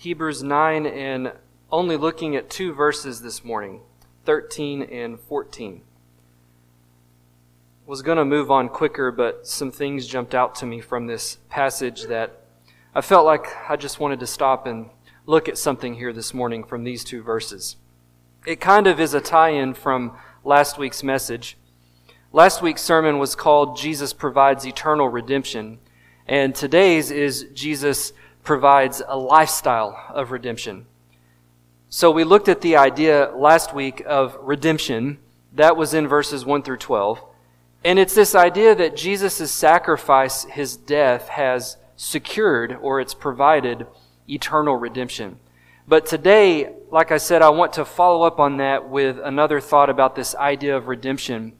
Hebrews 9 and only looking at two verses this morning 13 and 14. Was going to move on quicker, but some things jumped out to me from this passage that I felt like I just wanted to stop and look at something here this morning from these two verses. It kind of is a tie in from last week's message. Last week's sermon was called Jesus Provides Eternal Redemption, and today's is Jesus Provides a Lifestyle of Redemption. So we looked at the idea last week of redemption. That was in verses 1 through 12. And it's this idea that Jesus' sacrifice, his death, has secured or it's provided eternal redemption. But today, like I said, I want to follow up on that with another thought about this idea of redemption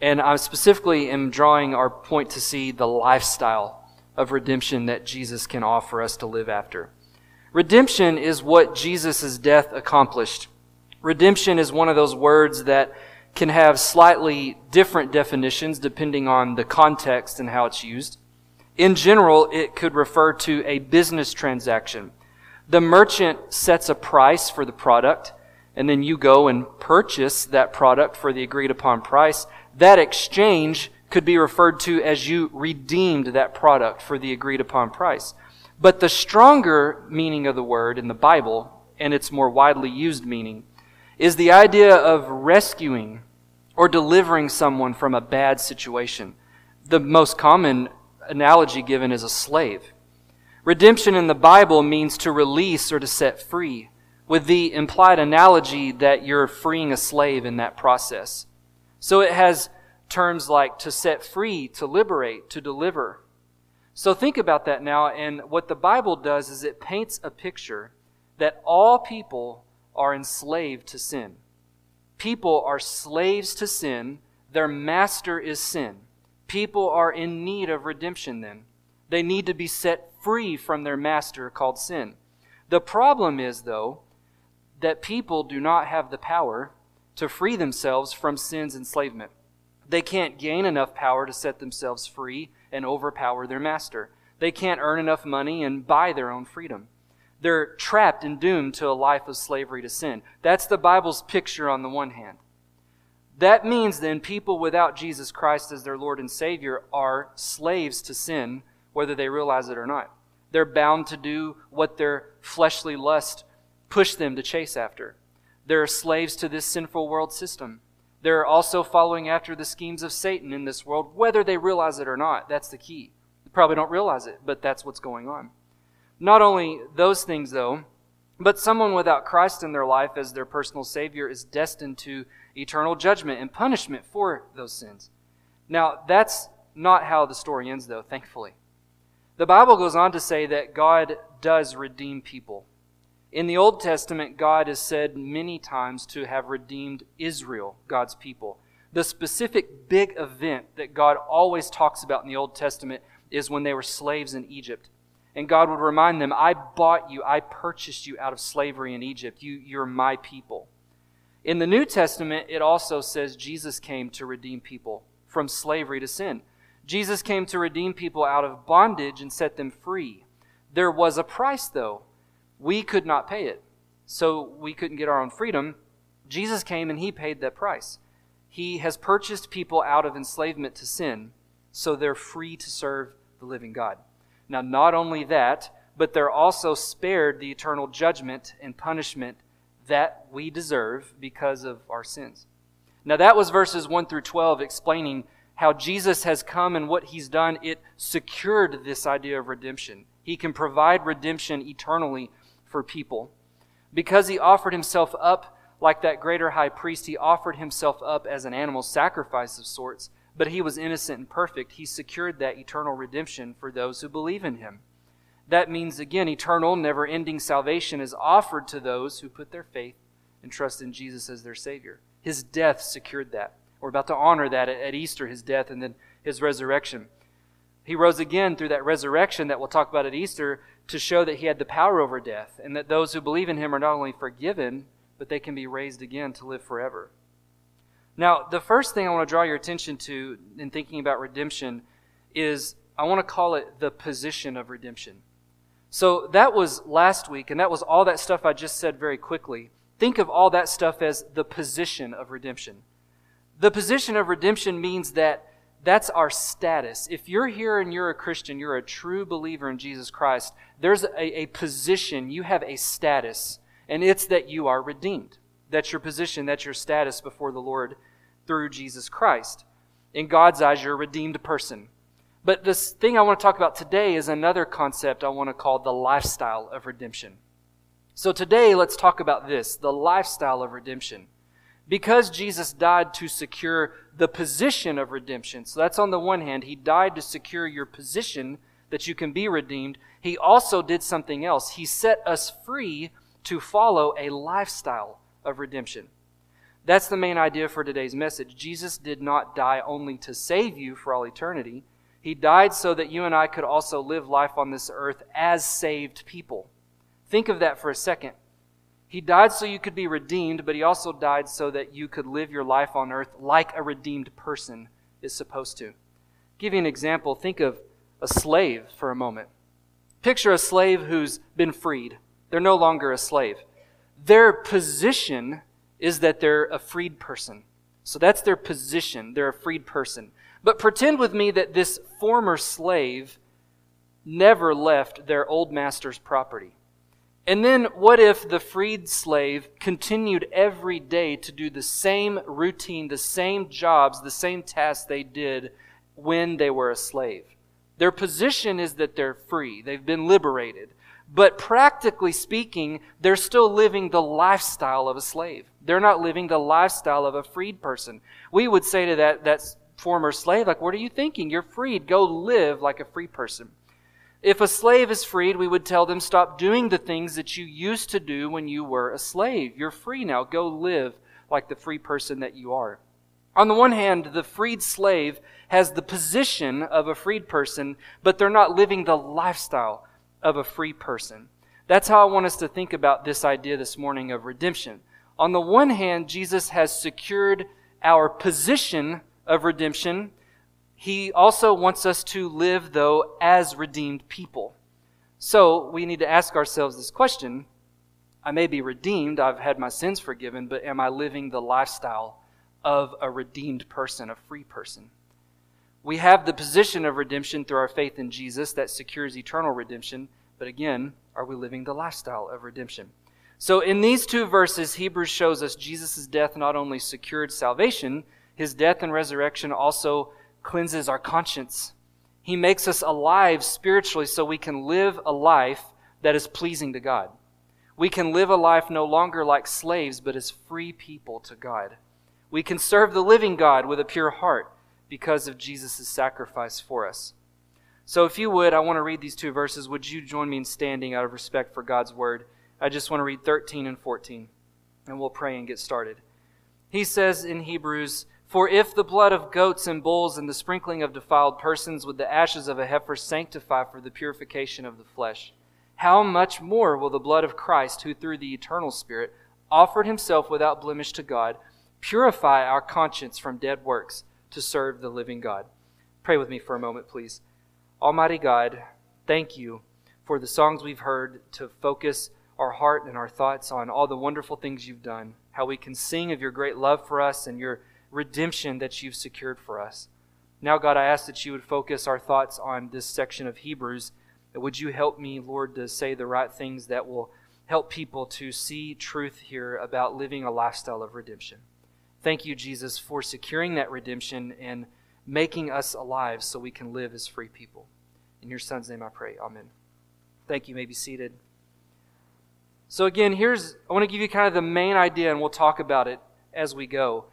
and I specifically am drawing our point to see the lifestyle of redemption that Jesus can offer us to live after. Redemption is what Jesus' death accomplished. Redemption is one of those words that can have slightly different definitions depending on the context and how it's used. In general, it could refer to a business transaction. The merchant sets a price for the product, and then you go and purchase that product for the agreed upon price that exchange could be referred to as you redeemed that product for the agreed upon price. But the stronger meaning of the word in the Bible, and its more widely used meaning, is the idea of rescuing or delivering someone from a bad situation. The most common analogy given is a slave. Redemption in the Bible means to release or to set free, with the implied analogy that you're freeing a slave in that process. So it has terms like to set free, to liberate, to deliver. So think about that now, and what the Bible does is it paints a picture that all people are enslaved to sin. People are slaves to sin, their master is sin. People are in need of redemption then. They need to be set free from their master called sin. The problem is, though, that people do not have the power to free themselves from sin's enslavement. They can't gain enough power to set themselves free and overpower their master. They can't earn enough money and buy their own freedom. They're trapped and doomed to a life of slavery to sin. That's the Bible's picture on the one hand. That means then people without Jesus Christ as their Lord and Savior are slaves to sin, whether they realize it or not. They're bound to do what their fleshly lust push them to chase after. They're slaves to this sinful world system. They're also following after the schemes of Satan in this world, whether they realize it or not. That's the key. They probably don't realize it, but that's what's going on. Not only those things, though, but someone without Christ in their life as their personal Savior is destined to eternal judgment and punishment for those sins. Now, that's not how the story ends, though, thankfully. The Bible goes on to say that God does redeem people. In the Old Testament, God is said many times to have redeemed Israel, God's people. The specific big event that God always talks about in the Old Testament is when they were slaves in Egypt. And God would remind them, I bought you, I purchased you out of slavery in Egypt. You, you're my people. In the New Testament, it also says Jesus came to redeem people from slavery to sin. Jesus came to redeem people out of bondage and set them free. There was a price, though. We could not pay it, so we couldn't get our own freedom. Jesus came and he paid that price. He has purchased people out of enslavement to sin, so they're free to serve the living God. Now, not only that, but they're also spared the eternal judgment and punishment that we deserve because of our sins. Now, that was verses 1 through 12 explaining how Jesus has come and what he's done. It secured this idea of redemption. He can provide redemption eternally for people. Because he offered himself up like that greater high priest, he offered himself up as an animal sacrifice of sorts, but he was innocent and perfect. He secured that eternal redemption for those who believe in him. That means, again, eternal, never ending salvation is offered to those who put their faith and trust in Jesus as their Savior. His death secured that. We're about to honor that at Easter, his death and then his resurrection. He rose again through that resurrection that we'll talk about at Easter to show that he had the power over death and that those who believe in him are not only forgiven, but they can be raised again to live forever. Now, the first thing I want to draw your attention to in thinking about redemption is I want to call it the position of redemption. So that was last week, and that was all that stuff I just said very quickly. Think of all that stuff as the position of redemption. The position of redemption means that that's our status. If you're here and you're a Christian, you're a true believer in Jesus Christ, there's a, a position, you have a status, and it's that you are redeemed. That's your position, that's your status before the Lord through Jesus Christ. In God's eyes, you're a redeemed person. But this thing I want to talk about today is another concept I want to call the lifestyle of redemption. So today, let's talk about this the lifestyle of redemption. Because Jesus died to secure the position of redemption, so that's on the one hand, He died to secure your position that you can be redeemed. He also did something else. He set us free to follow a lifestyle of redemption. That's the main idea for today's message. Jesus did not die only to save you for all eternity. He died so that you and I could also live life on this earth as saved people. Think of that for a second. He died so you could be redeemed, but he also died so that you could live your life on earth like a redeemed person is supposed to. I'll give you an example. Think of a slave for a moment. Picture a slave who's been freed. They're no longer a slave. Their position is that they're a freed person. So that's their position. They're a freed person. But pretend with me that this former slave never left their old master's property. And then what if the freed slave continued every day to do the same routine, the same jobs, the same tasks they did when they were a slave? Their position is that they're free. They've been liberated. But practically speaking, they're still living the lifestyle of a slave. They're not living the lifestyle of a freed person. We would say to that, that former slave, like, what are you thinking? You're freed. Go live like a free person. If a slave is freed, we would tell them, stop doing the things that you used to do when you were a slave. You're free now. Go live like the free person that you are. On the one hand, the freed slave has the position of a freed person, but they're not living the lifestyle of a free person. That's how I want us to think about this idea this morning of redemption. On the one hand, Jesus has secured our position of redemption. He also wants us to live, though, as redeemed people. So we need to ask ourselves this question I may be redeemed, I've had my sins forgiven, but am I living the lifestyle of a redeemed person, a free person? We have the position of redemption through our faith in Jesus that secures eternal redemption. But again, are we living the lifestyle of redemption? So in these two verses, Hebrews shows us Jesus' death not only secured salvation, his death and resurrection also cleanses our conscience. He makes us alive spiritually so we can live a life that is pleasing to God. We can live a life no longer like slaves, but as free people to God. We can serve the living God with a pure heart because of Jesus' sacrifice for us. So, if you would, I want to read these two verses. Would you join me in standing out of respect for God's word? I just want to read 13 and 14, and we'll pray and get started. He says in Hebrews, For if the blood of goats and bulls and the sprinkling of defiled persons with the ashes of a heifer sanctify for the purification of the flesh, how much more will the blood of Christ, who through the eternal Spirit offered himself without blemish to God, purify our conscience from dead works? to serve the living God. Pray with me for a moment, please. Almighty God, thank you for the songs we've heard to focus our heart and our thoughts on all the wonderful things you've done, how we can sing of your great love for us and your redemption that you've secured for us. Now, God, I ask that you would focus our thoughts on this section of Hebrews. Would you help me, Lord, to say the right things that will help people to see truth here about living a lifestyle of redemption? Thank you, Jesus, for securing that redemption and making us alive so we can live as free people. In your Son's name I pray. Amen. Thank you. you may be seated. So, again, here's, I want to give you kind of the main idea, and we'll talk about it as we go.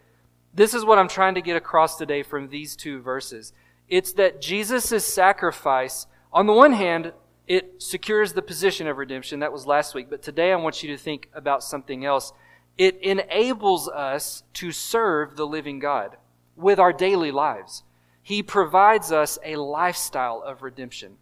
This is what I'm trying to get across today from these two verses. It's that Jesus' sacrifice, on the one hand, it secures the position of redemption. That was last week. But today I want you to think about something else it enables us to serve the living God with our daily lives. He provides us a lifestyle of redemption.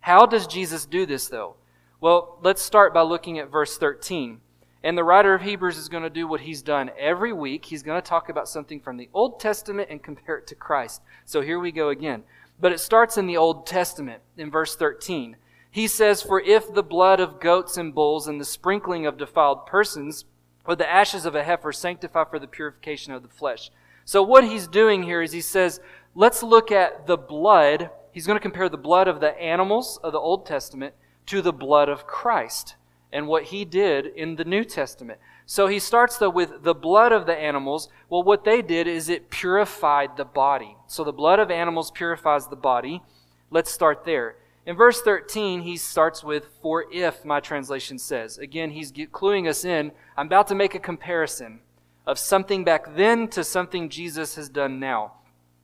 How does Jesus do this, though? Well, let's start by looking at verse 13. And the writer of Hebrews is going to do what he's done every week. He's going to talk about something from the Old Testament and compare it to Christ. So here we go again. But it starts in the Old Testament in verse 13. He says, For if the blood of goats and bulls and the sprinkling of defiled persons, or the ashes of a heifer, sanctify for the purification of the flesh. So what he's doing here is he says, let's look at the blood. He's going to compare the blood of the animals of the Old Testament to the blood of Christ and what he did in the New Testament. So he starts though with the blood of the animals. Well, what they did is it purified the body. So the blood of animals purifies the body. Let's start there. In verse 13, he starts with, For if, my translation says. Again, he's cluing us in. I'm about to make a comparison of something back then to something Jesus has done now.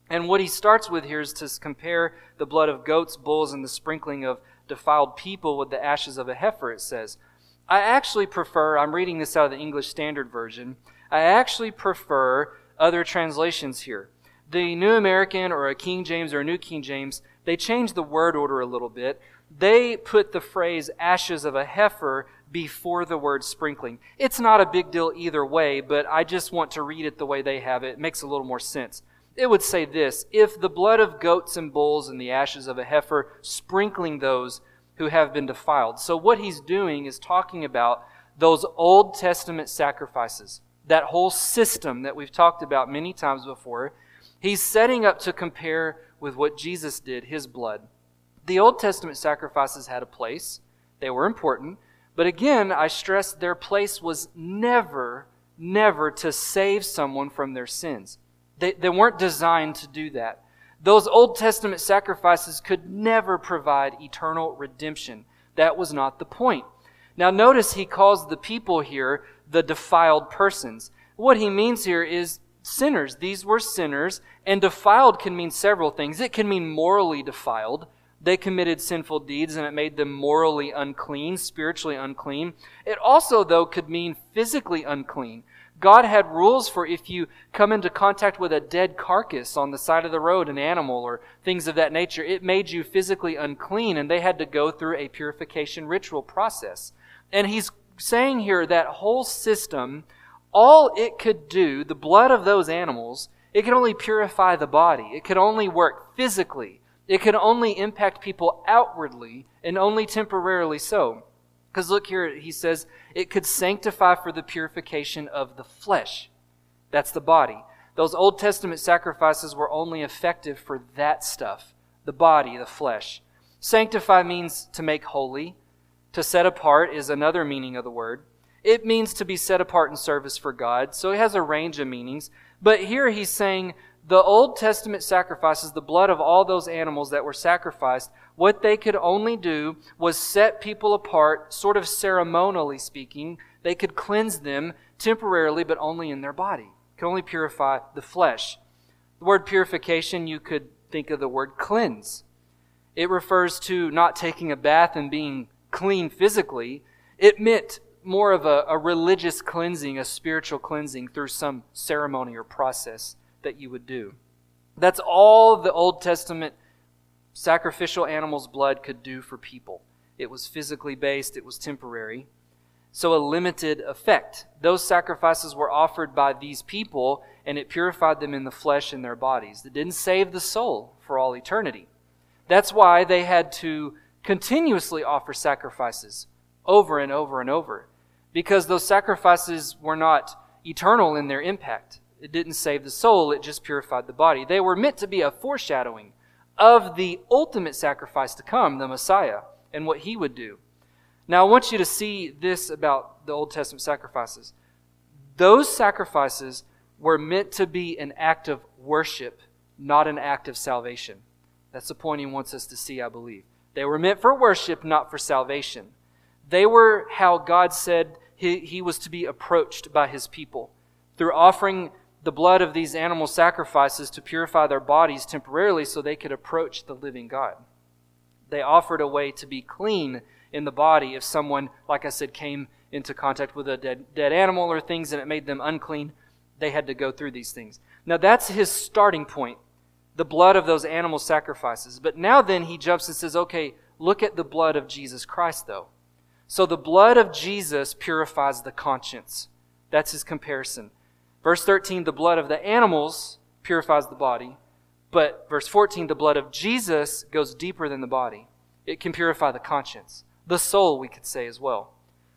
And what he starts with here is to compare the blood of goats, bulls, and the sprinkling of defiled people with the ashes of a heifer, it says. I actually prefer, I'm reading this out of the English Standard Version, I actually prefer other translations here. The New American or a King James or a New King James, they change the word order a little bit. They put the phrase ashes of a heifer before the word sprinkling. It's not a big deal either way, but I just want to read it the way they have it. It makes a little more sense. It would say this If the blood of goats and bulls and the ashes of a heifer, sprinkling those who have been defiled. So, what he's doing is talking about those Old Testament sacrifices, that whole system that we've talked about many times before. He's setting up to compare with what Jesus did, his blood. The Old Testament sacrifices had a place, they were important. But again, I stress their place was never, never to save someone from their sins. They, they weren't designed to do that. Those Old Testament sacrifices could never provide eternal redemption. That was not the point. Now, notice he calls the people here the defiled persons. What he means here is sinners. These were sinners, and defiled can mean several things. It can mean morally defiled. They committed sinful deeds and it made them morally unclean, spiritually unclean. It also, though, could mean physically unclean. God had rules for if you come into contact with a dead carcass on the side of the road, an animal, or things of that nature, it made you physically unclean, and they had to go through a purification ritual process. And he's saying here that whole system, all it could do, the blood of those animals, it could only purify the body. It could only work physically. It could only impact people outwardly and only temporarily so. Because look here, he says, it could sanctify for the purification of the flesh. That's the body. Those Old Testament sacrifices were only effective for that stuff the body, the flesh. Sanctify means to make holy. To set apart is another meaning of the word. It means to be set apart in service for God. So it has a range of meanings. But here he's saying the Old Testament sacrifices, the blood of all those animals that were sacrificed, what they could only do was set people apart, sort of ceremonially speaking. They could cleanse them temporarily, but only in their body. Could only purify the flesh. The word purification, you could think of the word cleanse. It refers to not taking a bath and being clean physically. It meant more of a, a religious cleansing, a spiritual cleansing through some ceremony or process that you would do. That's all the Old Testament sacrificial animal's blood could do for people. It was physically based, it was temporary. So, a limited effect. Those sacrifices were offered by these people, and it purified them in the flesh and their bodies. It didn't save the soul for all eternity. That's why they had to continuously offer sacrifices over and over and over, because those sacrifices were not eternal in their impact. It didn't save the soul, it just purified the body. They were meant to be a foreshadowing of the ultimate sacrifice to come, the Messiah, and what he would do. Now, I want you to see this about the Old Testament sacrifices. Those sacrifices were meant to be an act of worship, not an act of salvation. That's the point he wants us to see, I believe. They were meant for worship, not for salvation. They were how God said he, he was to be approached by his people through offering the blood of these animal sacrifices to purify their bodies temporarily so they could approach the living God. They offered a way to be clean in the body if someone, like I said, came into contact with a dead, dead animal or things and it made them unclean. They had to go through these things. Now that's his starting point, the blood of those animal sacrifices. But now then he jumps and says, okay, look at the blood of Jesus Christ though. So the blood of Jesus purifies the conscience. That's his comparison. Verse 13, the blood of the animals purifies the body. But verse 14, the blood of Jesus goes deeper than the body. It can purify the conscience, the soul, we could say as well.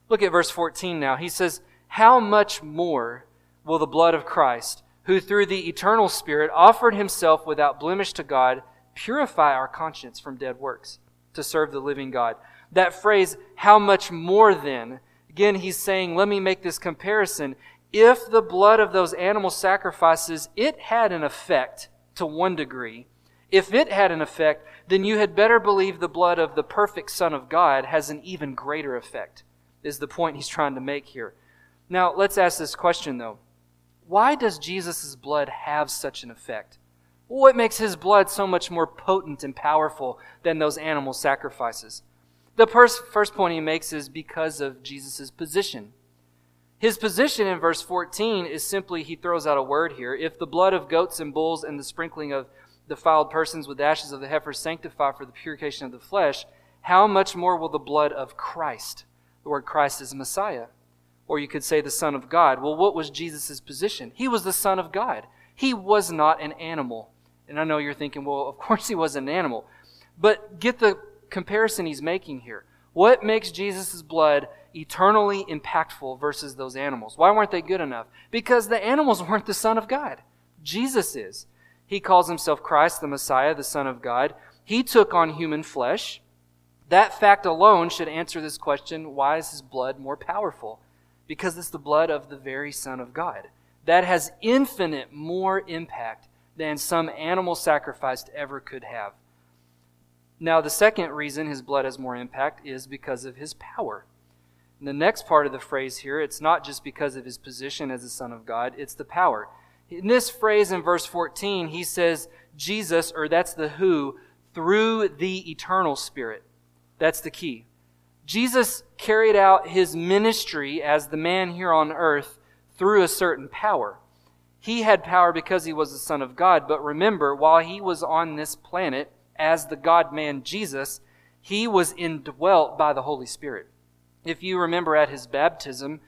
Look at verse 14 now. He says, How much more will the blood of Christ, who through the eternal Spirit offered himself without blemish to God, purify our conscience from dead works to serve the living God? That phrase, how much more then? Again, he's saying, let me make this comparison. If the blood of those animal sacrifices, it had an effect to one degree, if it had an effect, then you had better believe the blood of the perfect Son of God has an even greater effect, is the point he's trying to make here. Now, let's ask this question, though. Why does Jesus' blood have such an effect? What makes his blood so much more potent and powerful than those animal sacrifices? The first, point he makes is because of Jesus' position. His position in verse 14 is simply, he throws out a word here. If the blood of goats and bulls and the sprinkling of defiled persons with the ashes of the heifer sanctify for the purification of the flesh, how much more will the blood of Christ? The word Christ is Messiah. Or you could say the Son of God. Well, what was Jesus' position? He was the Son of God. He was not an animal. And I know you're thinking, well, of course he was an animal. But get the comparison he's making here. What makes Jesus' blood eternally impactful versus those animals? Why weren't they good enough? Because the animals weren't the Son of God. Jesus is. He calls himself Christ, the Messiah, the Son of God. He took on human flesh. That fact alone should answer this question why is his blood more powerful? Because it's the blood of the very Son of God. That has infinite more impact than some animal sacrifice ever could have. Now, the second reason his blood has more impact is because of his power. The next part of the phrase here, it's not just because of his position as the Son of God, it's the power. In this phrase in verse 14, he says, Jesus, or that's the who, through the eternal Spirit. That's the key. Jesus carried out his ministry as the man here on earth through a certain power. He had power because he was the Son of God, but remember, while he was on this planet as the God man Jesus, he was indwelt by the Holy Spirit. If you remember at his baptism,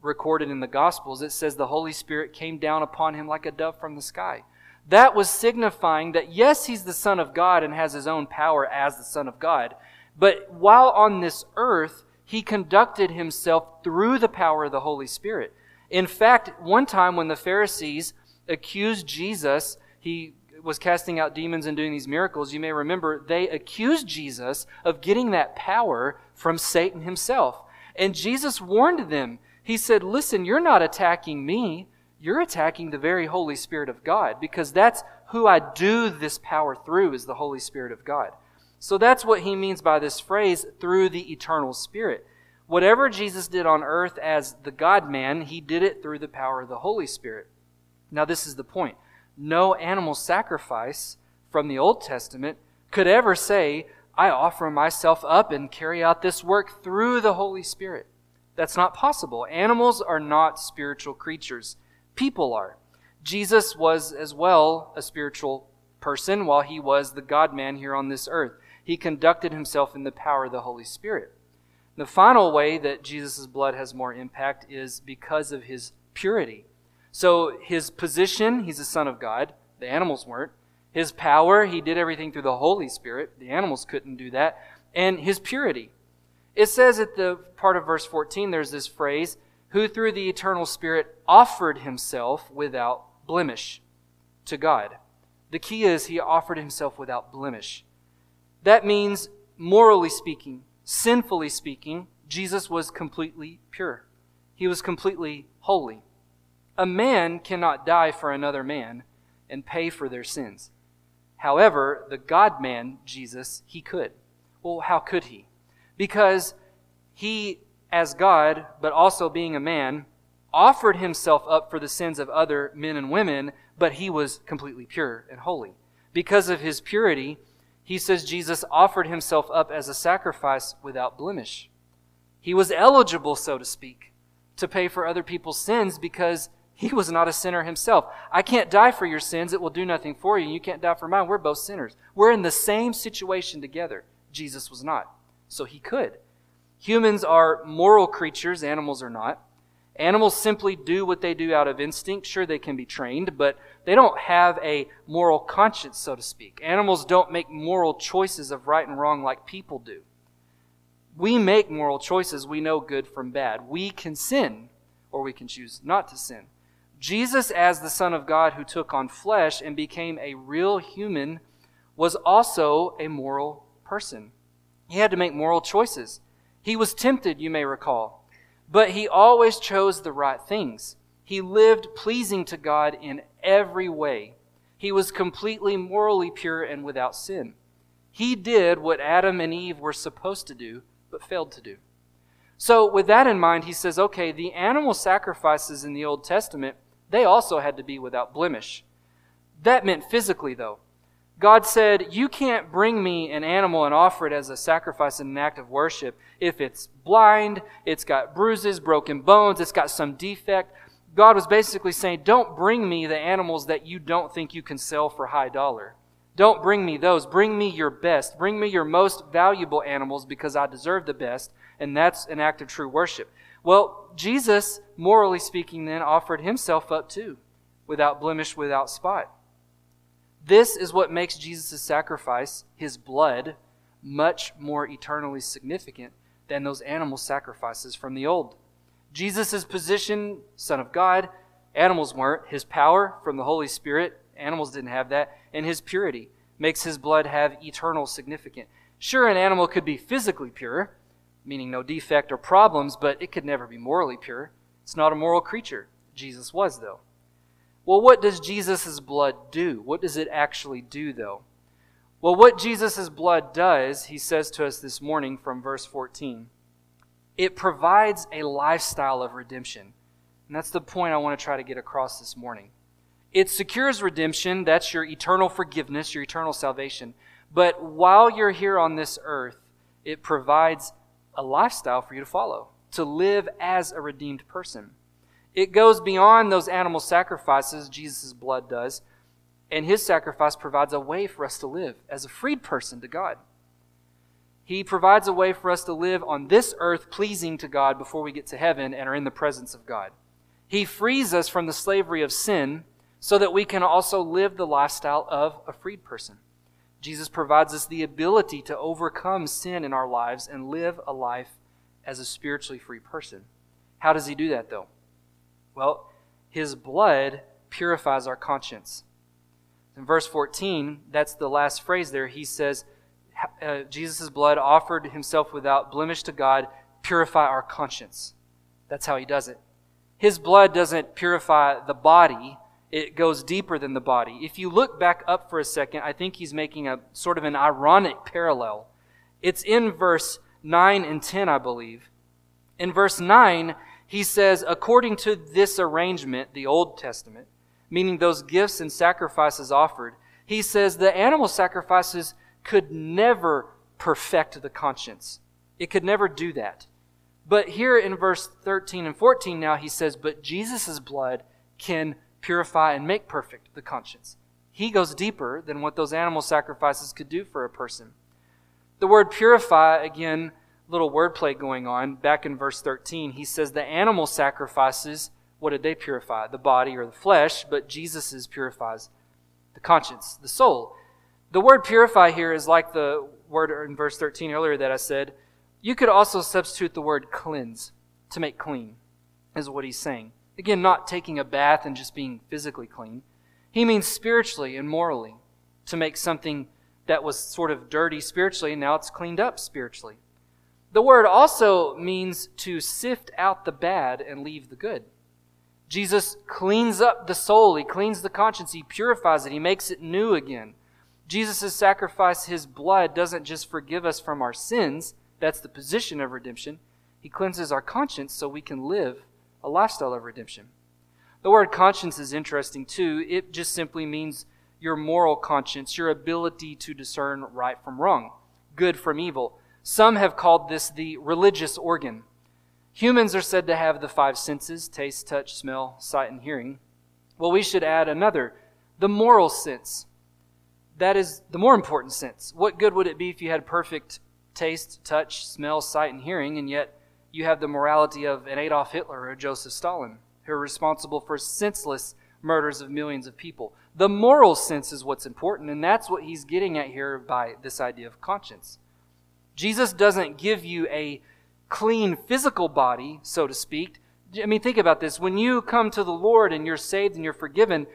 recorded in the Gospels, it says the Holy Spirit came down upon him like a dove from the sky. That was signifying that, yes, he's the Son of God and has his own power as the Son of God, but while on this earth, he conducted himself through the power of the Holy Spirit. In fact, one time when the Pharisees accused Jesus, he was casting out demons and doing these miracles, you may remember they accused Jesus of getting that power from Satan himself. And Jesus warned them he said, Listen, you're not attacking me. You're attacking the very Holy Spirit of God because that's who I do this power through is the Holy Spirit of God. So that's what he means by this phrase, through the eternal Spirit. Whatever Jesus did on earth as the God man, he did it through the power of the Holy Spirit. Now, this is the point. No animal sacrifice from the Old Testament could ever say, I offer myself up and carry out this work through the Holy Spirit. That's not possible. Animals are not spiritual creatures, people are. Jesus was as well a spiritual person while he was the God man here on this earth. He conducted himself in the power of the Holy Spirit. The final way that Jesus' blood has more impact is because of his purity. So, his position, he's a son of God. The animals weren't. His power, he did everything through the Holy Spirit. The animals couldn't do that. And his purity. It says at the part of verse 14, there's this phrase, who through the eternal Spirit offered himself without blemish to God. The key is he offered himself without blemish. That means, morally speaking, sinfully speaking, Jesus was completely pure. He was completely holy. A man cannot die for another man and pay for their sins. However, the God man, Jesus, he could. Well, how could he? because he, as God, but also being a man, offered himself up for the sins of other men and women, but he was completely pure and holy. Because of his purity, he says Jesus offered himself up as a sacrifice without blemish. He was eligible, so to speak, to pay for other people's sins because he was not a sinner himself. I can't die for your sins. It will do nothing for you. You can't die for mine. We're both sinners. We're in the same situation together. Jesus was not so he could. Humans are moral creatures, animals are not. Animals simply do what they do out of instinct. Sure, they can be trained, but they don't have a moral conscience, so to speak. Animals don't make moral choices of right and wrong like people do. We make moral choices. We know good from bad. We can sin, or we can choose not to sin. Jesus, as the Son of God who took on flesh and became a real human, was also a moral person. He had to make moral choices. He was tempted, you may recall. But he always chose the right things. He lived pleasing to God in every way. He was completely morally pure and without sin. He did what Adam and Eve were supposed to do, but failed to do. So, with that in mind, he says, okay, the animal sacrifices in the Old Testament, they also had to be without blemish. That meant physically, though. God said, You can't bring me an animal and offer it as a sacrifice and an act of worship if it's blind, it's got bruises, broken bones, it's got some defect. God was basically saying, Don't bring me the animals that you don't think you can sell for high dollar. Don't bring me those. Bring me your best. Bring me your most valuable animals because I deserve the best, and that's an act of true worship. Well, Jesus, morally speaking, then offered himself up too, without blemish, without spot. This is what makes Jesus' sacrifice, his blood, much more eternally significant than those animal sacrifices from the old. Jesus' position, Son of God, animals weren't. His power from the Holy Spirit, animals didn't have that. And his purity makes his blood have eternal significance. Sure, an animal could be physically pure, meaning no defect or problems, but it could never be morally pure. It's not a moral creature. Jesus was, though. Well, what does Jesus' blood do? What does it actually do, though? Well, what Jesus' blood does, he says to us this morning from verse 14, it provides a lifestyle of redemption. And that's the point I want to try to get across this morning. It secures redemption, that's your eternal forgiveness, your eternal salvation. But while you're here on this earth, it provides a lifestyle for you to follow, to live as a redeemed person. It goes beyond those animal sacrifices, Jesus' blood does, and his sacrifice provides a way for us to live as a freed person to God. He provides a way for us to live on this earth pleasing to God before we get to heaven and are in the presence of God. He frees us from the slavery of sin so that we can also live the lifestyle of a freed person. Jesus provides us the ability to overcome sin in our lives and live a life as a spiritually free person. How does he do that, though? Well, his blood purifies our conscience. In verse 14, that's the last phrase there. He says, uh, Jesus' blood offered himself without blemish to God, purify our conscience. That's how he does it. His blood doesn't purify the body, it goes deeper than the body. If you look back up for a second, I think he's making a sort of an ironic parallel. It's in verse 9 and 10, I believe. In verse 9, he says, according to this arrangement, the Old Testament, meaning those gifts and sacrifices offered, he says the animal sacrifices could never perfect the conscience. It could never do that. But here in verse 13 and 14 now, he says, But Jesus' blood can purify and make perfect the conscience. He goes deeper than what those animal sacrifices could do for a person. The word purify, again, little wordplay going on. Back in verse 13, he says the animal sacrifices, what did they purify? The body or the flesh, but Jesus' purifies the conscience, the soul. The word purify here is like the word in verse 13 earlier that I said. You could also substitute the word cleanse, to make clean, is what he's saying. Again, not taking a bath and just being physically clean. He means spiritually and morally, to make something that was sort of dirty spiritually, and now it's cleaned up spiritually. The word also means to sift out the bad and leave the good. Jesus cleans up the soul, he cleans the conscience, he purifies it, he makes it new again. Jesus' sacrifice, his blood, doesn't just forgive us from our sins, that's the position of redemption. He cleanses our conscience so we can live a lifestyle of redemption. The word conscience is interesting too. It just simply means your moral conscience, your ability to discern right from wrong, good from evil. Some have called this the religious organ. Humans are said to have the five senses taste, touch, smell, sight, and hearing. Well, we should add another, the moral sense. That is the more important sense. What good would it be if you had perfect taste, touch, smell, sight, and hearing, and yet you have the morality of an Adolf Hitler or Joseph Stalin, who are responsible for senseless murders of millions of people. The moral sense is what's important, and that's what he's getting at here by this idea of conscience. Jesus doesn't give you a clean physical body, so to speak. I mean, think about this. When you come to the Lord and you're saved and you're forgiven,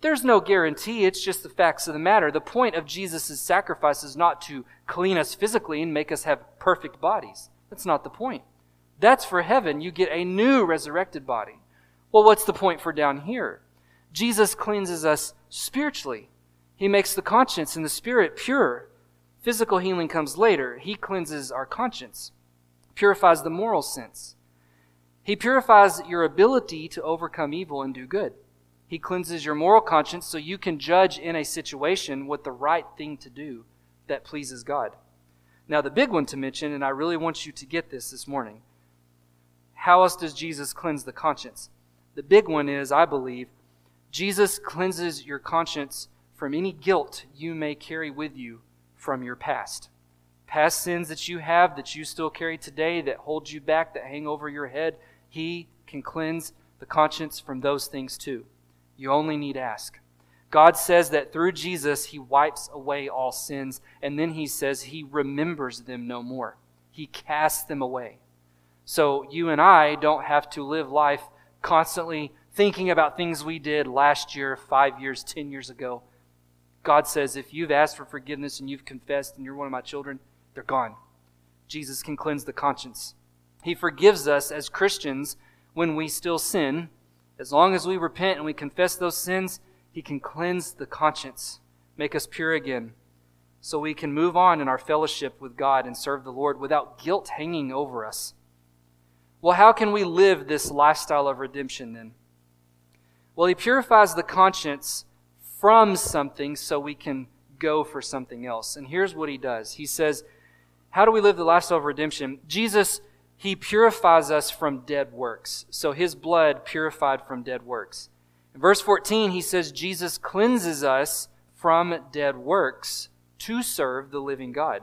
there's no guarantee. It's just the facts of the matter. The point of Jesus' sacrifice is not to clean us physically and make us have perfect bodies. That's not the point. That's for heaven. You get a new resurrected body. Well, what's the point for down here? Jesus cleanses us spiritually. He makes the conscience and the spirit pure. Physical healing comes later. He cleanses our conscience, purifies the moral sense. He purifies your ability to overcome evil and do good. He cleanses your moral conscience so you can judge in a situation what the right thing to do that pleases God. Now, the big one to mention, and I really want you to get this this morning how else does Jesus cleanse the conscience? The big one is, I believe, Jesus cleanses your conscience from any guilt you may carry with you from your past. Past sins that you have, that you still carry today, that hold you back, that hang over your head, He can cleanse the conscience from those things too. You only need ask. God says that through Jesus, He wipes away all sins, and then He says He remembers them no more. He casts them away. So you and I don't have to live life constantly thinking about things we did last year, five years, ten years ago. God says, if you've asked for forgiveness and you've confessed and you're one of my children, they're gone. Jesus can cleanse the conscience. He forgives us as Christians when we still sin. As long as we repent and we confess those sins, He can cleanse the conscience, make us pure again, so we can move on in our fellowship with God and serve the Lord without guilt hanging over us. Well, how can we live this lifestyle of redemption then? Well, he purifies the conscience from something so we can go for something else. And here's what he does He says, How do we live the lifestyle of redemption? Jesus, he purifies us from dead works. So his blood purified from dead works. In verse 14, he says, Jesus cleanses us from dead works to serve the living God.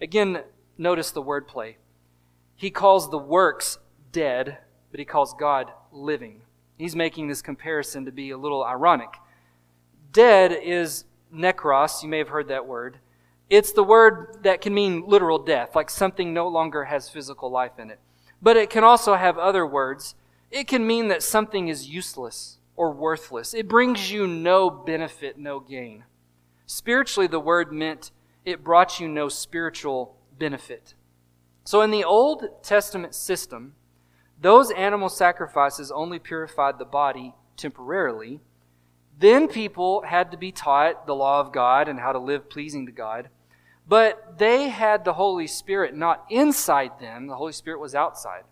Again, notice the wordplay. He calls the works dead, but he calls God living. He's making this comparison to be a little ironic. Dead is necros, you may have heard that word. It's the word that can mean literal death, like something no longer has physical life in it. But it can also have other words. It can mean that something is useless or worthless. It brings you no benefit, no gain. Spiritually, the word meant it brought you no spiritual benefit. So in the Old Testament system, those animal sacrifices only purified the body temporarily. Then people had to be taught the law of God and how to live pleasing to God. But they had the Holy Spirit not inside them, the Holy Spirit was outside.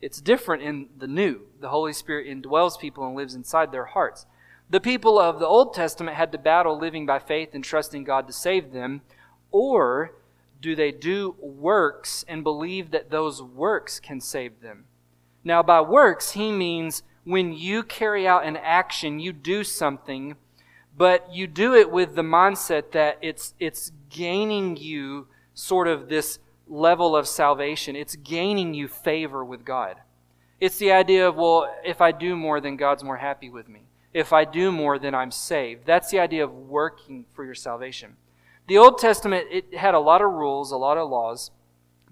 It's different in the new. The Holy Spirit indwells people and lives inside their hearts. The people of the Old Testament had to battle living by faith and trusting God to save them, or do they do works and believe that those works can save them? Now, by works, he means when you carry out an action, you do something, but you do it with the mindset that it's, it's gaining you sort of this level of salvation. It's gaining you favor with God. It's the idea of, well, if I do more, then God's more happy with me. If I do more, then I'm saved. That's the idea of working for your salvation. The Old Testament, it had a lot of rules, a lot of laws,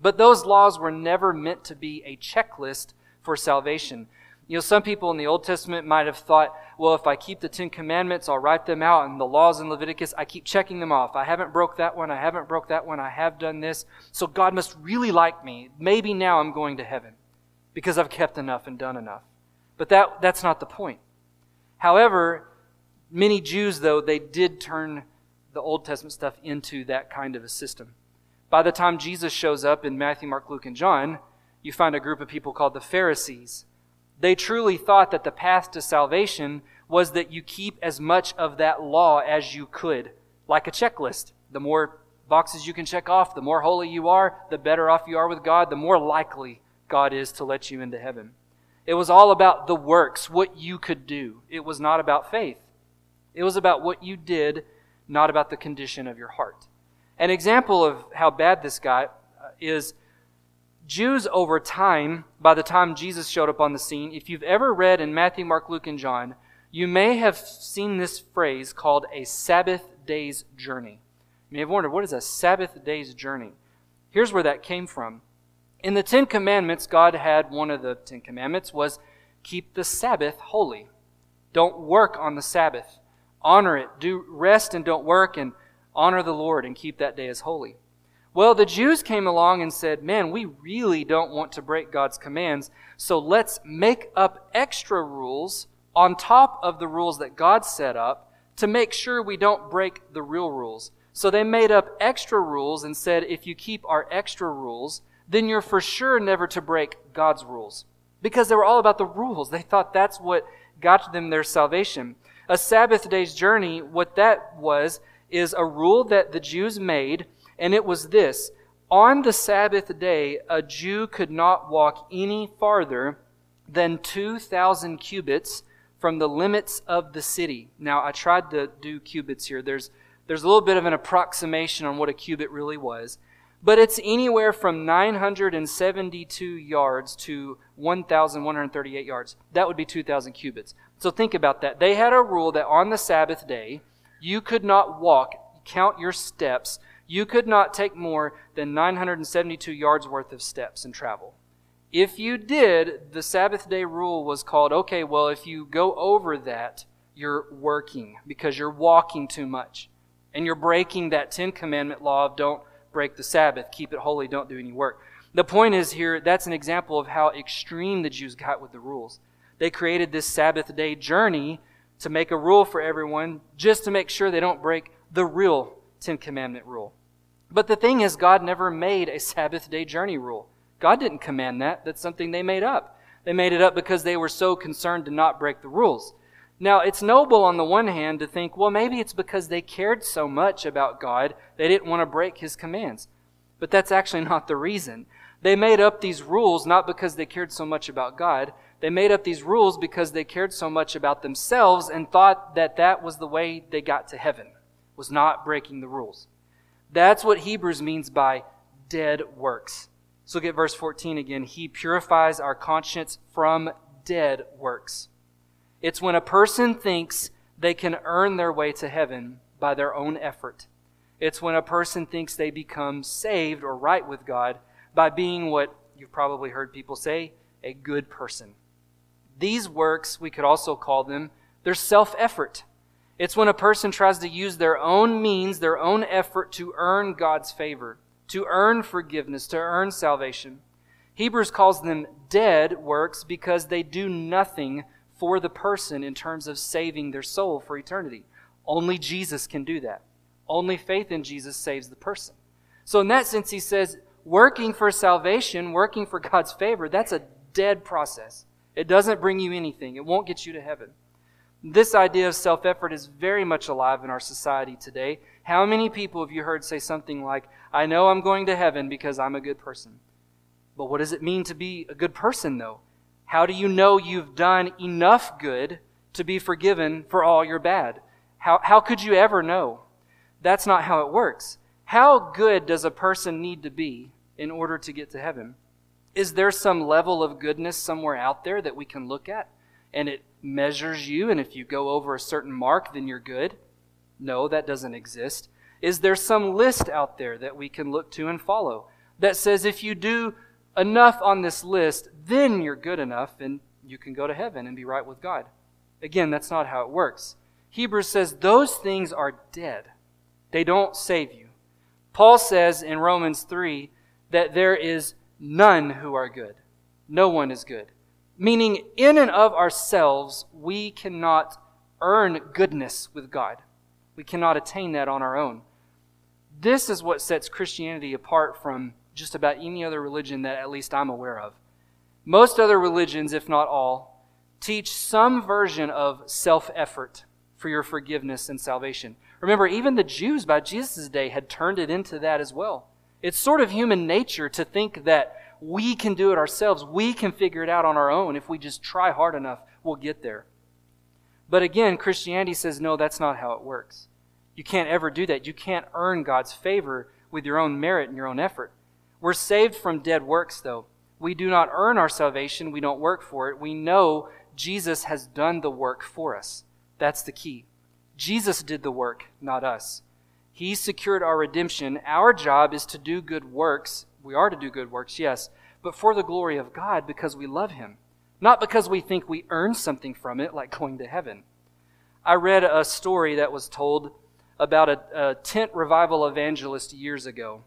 but those laws were never meant to be a checklist for salvation. You know, some people in the Old Testament might have thought, well, if I keep the Ten Commandments, I'll write them out, and the laws in Leviticus, I keep checking them off. I haven't broke that one, I haven't broke that one, I have done this. So God must really like me. Maybe now I'm going to heaven because I've kept enough and done enough. But that, that's not the point. However, many Jews, though, they did turn the Old Testament stuff into that kind of a system. By the time Jesus shows up in Matthew, Mark, Luke, and John, you find a group of people called the Pharisees. They truly thought that the path to salvation was that you keep as much of that law as you could, like a checklist. The more boxes you can check off, the more holy you are, the better off you are with God, the more likely God is to let you into heaven. It was all about the works, what you could do. It was not about faith. It was about what you did not about the condition of your heart. An example of how bad this got uh, is Jews over time, by the time Jesus showed up on the scene, if you've ever read in Matthew, Mark, Luke, and John, you may have seen this phrase called a Sabbath day's journey. You may have wondered, what is a Sabbath day's journey? Here's where that came from. In the Ten Commandments, God had one of the Ten Commandments was keep the Sabbath holy. Don't work on the Sabbath. Honor it. Do rest and don't work and honor the Lord and keep that day as holy. Well, the Jews came along and said, Man, we really don't want to break God's commands, so let's make up extra rules on top of the rules that God set up to make sure we don't break the real rules. So they made up extra rules and said, if you keep our extra rules, then you're for sure never to break God's rules. Because they were all about the rules. They thought that's what got them their salvation. A Sabbath day's journey, what that was, is a rule that the Jews made and it was this On the Sabbath day, a Jew could not walk any farther than 2,000 cubits from the limits of the city. Now, I tried to do cubits here. There's, there's a little bit of an approximation on what a cubit really was. But it's anywhere from 972 yards to 1,138 yards. That would be 2,000 cubits. So think about that. They had a rule that on the Sabbath day, you could not walk, count your steps you could not take more than 972 yards worth of steps and travel. If you did, the Sabbath day rule was called okay, well, if you go over that, you're working because you're walking too much. And you're breaking that Ten Commandment law of don't break the Sabbath, keep it holy, don't do any work. The point is here, that's an example of how extreme the Jews got with the rules. They created this Sabbath day journey to make a rule for everyone just to make sure they don't break the real Ten Commandment rule. But the thing is, God never made a Sabbath day journey rule. God didn't command that. That's something they made up. They made it up because they were so concerned to not break the rules. Now, it's noble on the one hand to think, well, maybe it's because they cared so much about God, they didn't want to break his commands. But that's actually not the reason. They made up these rules not because they cared so much about God. They made up these rules because they cared so much about themselves and thought that that was the way they got to heaven, was not breaking the rules. That's what Hebrews means by dead works. So look at verse 14 again. He purifies our conscience from dead works. It's when a person thinks they can earn their way to heaven by their own effort. It's when a person thinks they become saved or right with God by being what you've probably heard people say, a good person. These works, we could also call them, they're self effort. It's when a person tries to use their own means, their own effort to earn God's favor, to earn forgiveness, to earn salvation. Hebrews calls them dead works because they do nothing for the person in terms of saving their soul for eternity. Only Jesus can do that. Only faith in Jesus saves the person. So, in that sense, he says, working for salvation, working for God's favor, that's a dead process. It doesn't bring you anything, it won't get you to heaven. This idea of self effort is very much alive in our society today. How many people have you heard say something like, I know I'm going to heaven because I'm a good person? But what does it mean to be a good person, though? How do you know you've done enough good to be forgiven for all your bad? How, how could you ever know? That's not how it works. How good does a person need to be in order to get to heaven? Is there some level of goodness somewhere out there that we can look at and it measures you, and if you go over a certain mark, then you're good? No, that doesn't exist. Is there some list out there that we can look to and follow that says if you do enough on this list, then you're good enough and you can go to heaven and be right with God? Again, that's not how it works. Hebrews says those things are dead, they don't save you. Paul says in Romans 3 that there is none who are good. No one is good. Meaning, in and of ourselves, we cannot earn goodness with God. We cannot attain that on our own. This is what sets Christianity apart from just about any other religion that at least I'm aware of. Most other religions, if not all, teach some version of self effort for your forgiveness and salvation. Remember, even the Jews by Jesus' day had turned it into that as well. It's sort of human nature to think that we can do it ourselves. We can figure it out on our own. If we just try hard enough, we'll get there. But again, Christianity says, no, that's not how it works. You can't ever do that. You can't earn God's favor with your own merit and your own effort. We're saved from dead works, though. We do not earn our salvation, we don't work for it. We know Jesus has done the work for us. That's the key. Jesus did the work, not us. He secured our redemption. Our job is to do good works. We are to do good works, yes, but for the glory of God because we love Him, not because we think we earn something from it, like going to heaven. I read a story that was told about a, a tent revival evangelist years ago.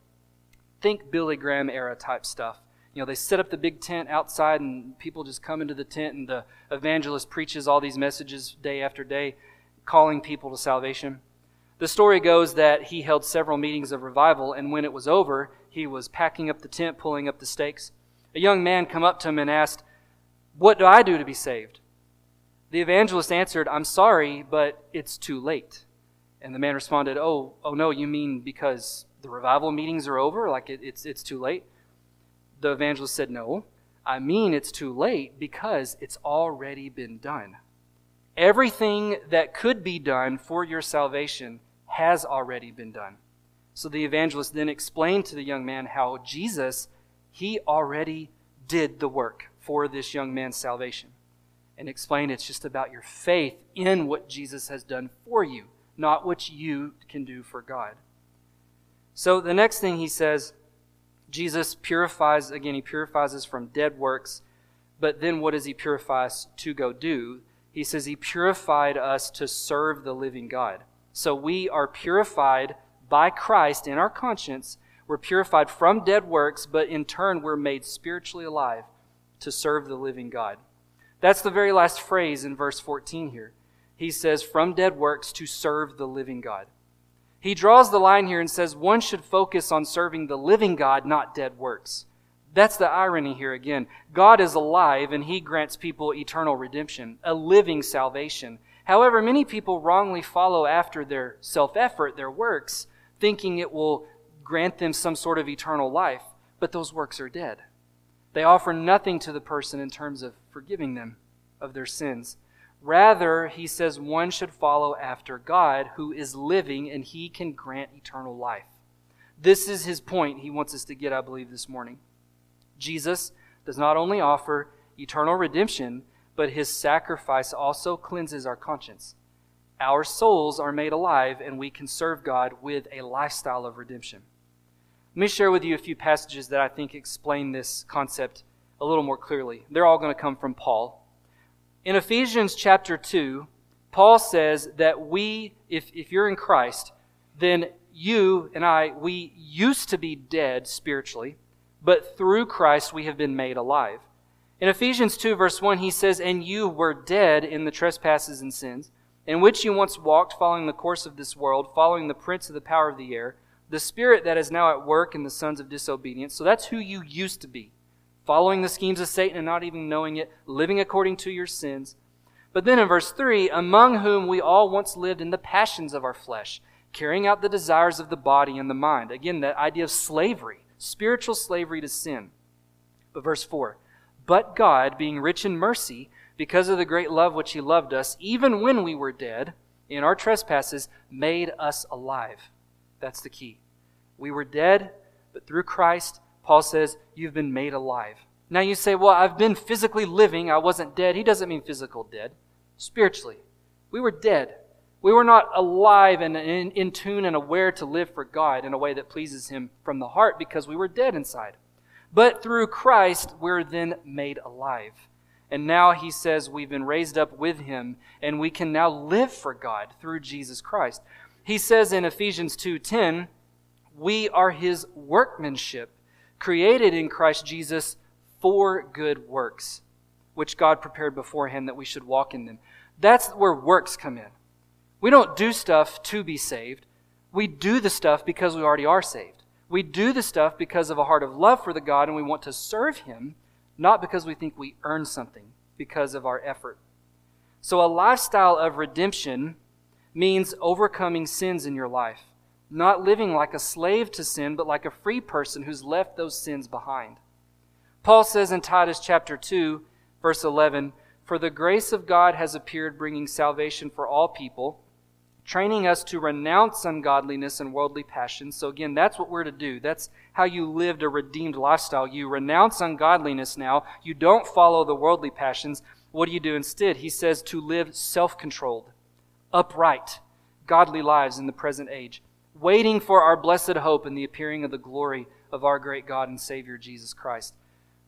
Think Billy Graham era type stuff. You know, they set up the big tent outside and people just come into the tent and the evangelist preaches all these messages day after day, calling people to salvation. The story goes that he held several meetings of revival, and when it was over, he was packing up the tent, pulling up the stakes. A young man come up to him and asked, What do I do to be saved? The evangelist answered, I'm sorry, but it's too late. And the man responded, Oh, oh no, you mean because the revival meetings are over? Like it, it's, it's too late? The evangelist said, No, I mean it's too late because it's already been done. Everything that could be done for your salvation has already been done. So the evangelist then explained to the young man how Jesus, he already did the work for this young man's salvation. And explained it's just about your faith in what Jesus has done for you, not what you can do for God. So the next thing he says, Jesus purifies, again, he purifies us from dead works, but then what does he purify us to go do? He says he purified us to serve the living God. So we are purified by Christ in our conscience. We're purified from dead works, but in turn, we're made spiritually alive to serve the living God. That's the very last phrase in verse 14 here. He says, from dead works to serve the living God. He draws the line here and says one should focus on serving the living God, not dead works. That's the irony here again. God is alive and he grants people eternal redemption, a living salvation. However, many people wrongly follow after their self effort, their works, thinking it will grant them some sort of eternal life, but those works are dead. They offer nothing to the person in terms of forgiving them of their sins. Rather, he says one should follow after God, who is living and he can grant eternal life. This is his point he wants us to get, I believe, this morning. Jesus does not only offer eternal redemption, but his sacrifice also cleanses our conscience. Our souls are made alive, and we can serve God with a lifestyle of redemption. Let me share with you a few passages that I think explain this concept a little more clearly. They're all going to come from Paul. In Ephesians chapter 2, Paul says that we, if, if you're in Christ, then you and I, we used to be dead spiritually, but through Christ we have been made alive. In Ephesians 2, verse 1, he says, And you were dead in the trespasses and sins, in which you once walked, following the course of this world, following the prince of the power of the air, the spirit that is now at work in the sons of disobedience. So that's who you used to be following the schemes of Satan and not even knowing it, living according to your sins. But then in verse 3, among whom we all once lived in the passions of our flesh, carrying out the desires of the body and the mind. Again, that idea of slavery, spiritual slavery to sin. But verse 4, but God, being rich in mercy, because of the great love which he loved us, even when we were dead in our trespasses, made us alive. That's the key. We were dead, but through Christ, Paul says, You've been made alive. Now you say, Well, I've been physically living. I wasn't dead. He doesn't mean physical dead. Spiritually. We were dead. We were not alive and in, in tune and aware to live for God in a way that pleases Him from the heart because we were dead inside. But through Christ, we're then made alive. And now he says we've been raised up with him and we can now live for God through Jesus Christ. He says in Ephesians 2:10, we are his workmanship, created in Christ Jesus for good works, which God prepared beforehand that we should walk in them. That's where works come in. We don't do stuff to be saved. We do the stuff because we already are saved. We do the stuff because of a heart of love for the God and we want to serve Him, not because we think we earn something because of our effort. So, a lifestyle of redemption means overcoming sins in your life not living like a slave to sin, but like a free person who's left those sins behind. Paul says in Titus chapter 2, verse 11, For the grace of God has appeared, bringing salvation for all people, training us to renounce ungodliness and worldly passions. So, again, that's what we're to do. That's how you lived a redeemed lifestyle. You renounce ungodliness now. You don't follow the worldly passions. What do you do instead? He says to live self controlled, upright, godly lives in the present age, waiting for our blessed hope and the appearing of the glory of our great God and Savior Jesus Christ.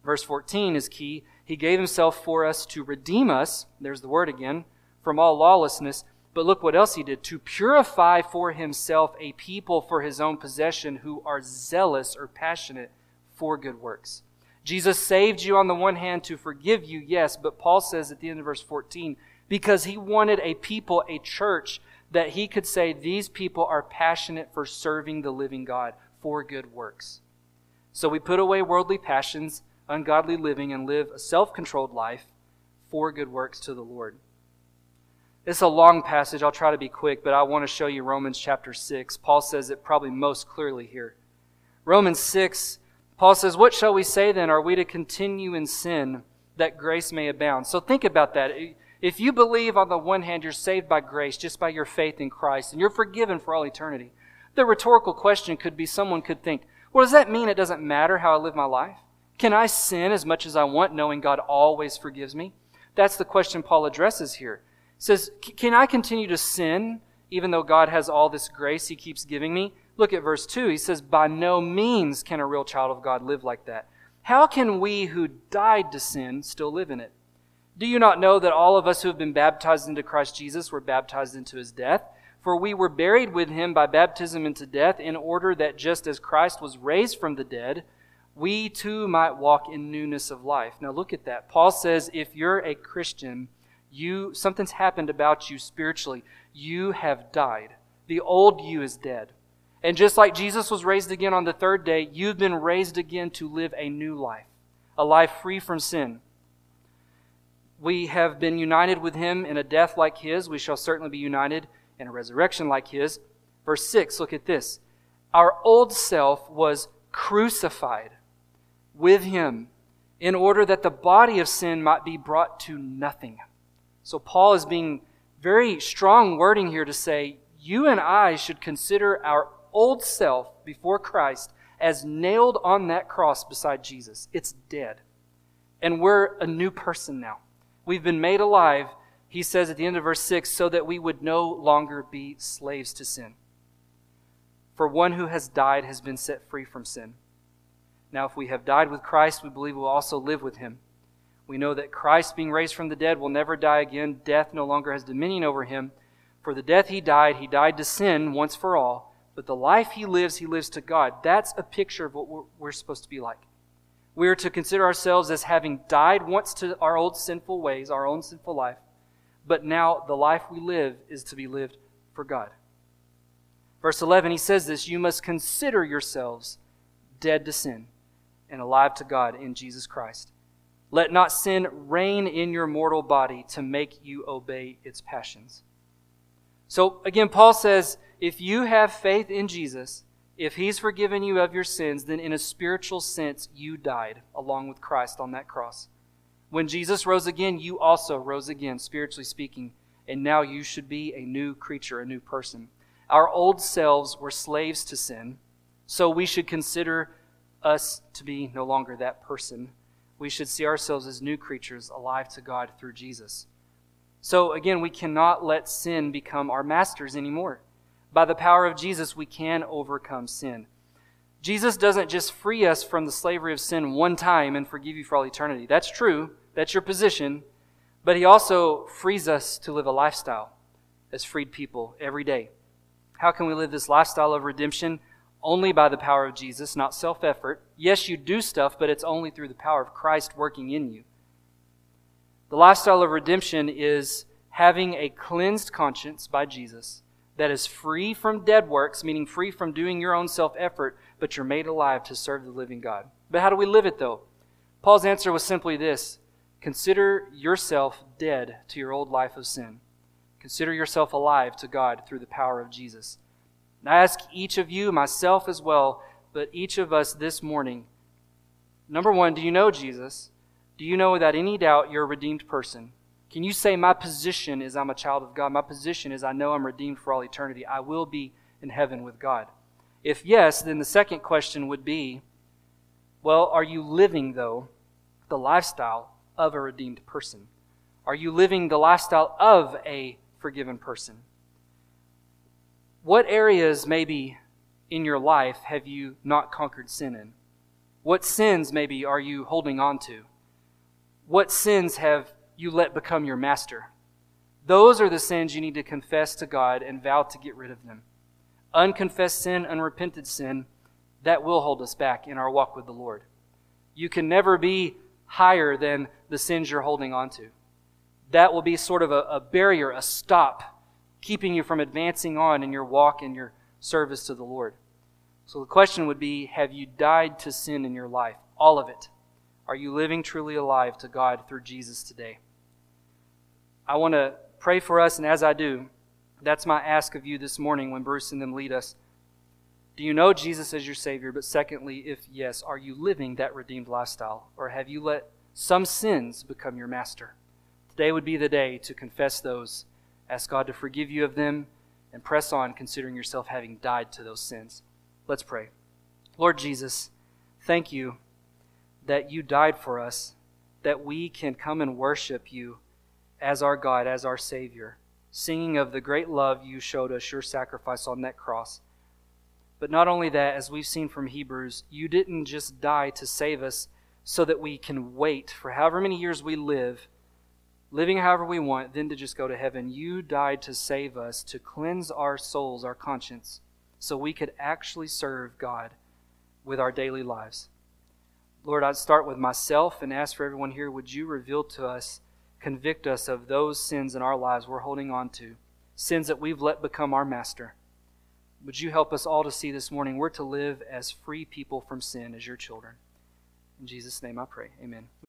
Verse 14 is key. He gave himself for us to redeem us, there's the word again, from all lawlessness but look what else he did to purify for himself a people for his own possession who are zealous or passionate for good works. Jesus saved you on the one hand to forgive you, yes, but Paul says at the end of verse 14, because he wanted a people, a church, that he could say these people are passionate for serving the living God for good works. So we put away worldly passions, ungodly living, and live a self controlled life for good works to the Lord. It's a long passage. I'll try to be quick, but I want to show you Romans chapter 6. Paul says it probably most clearly here. Romans 6, Paul says, What shall we say then? Are we to continue in sin that grace may abound? So think about that. If you believe on the one hand you're saved by grace just by your faith in Christ and you're forgiven for all eternity, the rhetorical question could be someone could think, Well, does that mean it doesn't matter how I live my life? Can I sin as much as I want knowing God always forgives me? That's the question Paul addresses here says, Can I continue to sin even though God has all this grace he keeps giving me? Look at verse 2. He says, By no means can a real child of God live like that. How can we who died to sin still live in it? Do you not know that all of us who have been baptized into Christ Jesus were baptized into his death? For we were buried with him by baptism into death, in order that just as Christ was raised from the dead, we too might walk in newness of life. Now look at that. Paul says if you're a Christian, you something's happened about you spiritually. You have died. The old you is dead. And just like Jesus was raised again on the third day, you've been raised again to live a new life, a life free from sin. We have been united with him in a death like his. We shall certainly be united in a resurrection like his. Verse 6, look at this. Our old self was crucified with him in order that the body of sin might be brought to nothing so Paul is being very strong wording here to say, you and I should consider our old self before Christ as nailed on that cross beside Jesus. It's dead. And we're a new person now. We've been made alive, he says at the end of verse 6, so that we would no longer be slaves to sin. For one who has died has been set free from sin. Now, if we have died with Christ, we believe we'll also live with him. We know that Christ, being raised from the dead, will never die again. Death no longer has dominion over him. For the death he died, he died to sin once for all. But the life he lives, he lives to God. That's a picture of what we're, we're supposed to be like. We are to consider ourselves as having died once to our old sinful ways, our own sinful life. But now the life we live is to be lived for God. Verse 11, he says this You must consider yourselves dead to sin and alive to God in Jesus Christ. Let not sin reign in your mortal body to make you obey its passions. So again, Paul says, if you have faith in Jesus, if he's forgiven you of your sins, then in a spiritual sense, you died along with Christ on that cross. When Jesus rose again, you also rose again, spiritually speaking, and now you should be a new creature, a new person. Our old selves were slaves to sin, so we should consider us to be no longer that person we should see ourselves as new creatures alive to God through Jesus. So, again, we cannot let sin become our masters anymore. By the power of Jesus, we can overcome sin. Jesus doesn't just free us from the slavery of sin one time and forgive you for all eternity. That's true, that's your position. But He also frees us to live a lifestyle as freed people every day. How can we live this lifestyle of redemption? only by the power of Jesus, not self effort. Yes, you do stuff, but it's only through the power of Christ working in you. The lifestyle of redemption is having a cleansed conscience by Jesus that is free from dead works, meaning free from doing your own self effort, but you're made alive to serve the living God. But how do we live it though? Paul's answer was simply this Consider yourself dead to your old life of sin. Consider yourself alive to God through the power of Jesus. And I ask each of you, myself as well, but each of us this morning number one, do you know Jesus? Do you know without any doubt you're a redeemed person? Can you say, My position is I'm a child of God? My position is I know I'm redeemed for all eternity. I will be in heaven with God. If yes, then the second question would be, Well, are you living, though, the lifestyle of a redeemed person? Are you living the lifestyle of a forgiven person? What areas, maybe, in your life have you not conquered sin in? What sins, maybe, are you holding on to? What sins have you let become your master? Those are the sins you need to confess to God and vow to get rid of them. Unconfessed sin, unrepented sin, that will hold us back in our walk with the Lord. You can never be higher than the sins you're holding on to. That will be sort of a, a barrier, a stop, keeping you from advancing on in your walk and your service to the Lord. So the question would be Have you died to sin in your life? All of it. Are you living truly alive to God through Jesus today? I want to pray for us, and as I do, that's my ask of you this morning when Bruce and them lead us. Do you know Jesus as your Savior? But secondly, if yes, are you living that redeemed lifestyle? Or have you let some sins become your master? Today would be the day to confess those, ask God to forgive you of them, and press on considering yourself having died to those sins. Let's pray. Lord Jesus, thank you that you died for us, that we can come and worship you as our God, as our Savior, singing of the great love you showed us, your sacrifice on that cross. But not only that, as we've seen from Hebrews, you didn't just die to save us so that we can wait for however many years we live, living however we want, then to just go to heaven. You died to save us, to cleanse our souls, our conscience, so we could actually serve God with our daily lives. Lord, I'd start with myself and ask for everyone here would you reveal to us, convict us of those sins in our lives we're holding on to, sins that we've let become our master. Would you help us all to see this morning we're to live as free people from sin as your children? In Jesus' name I pray. Amen.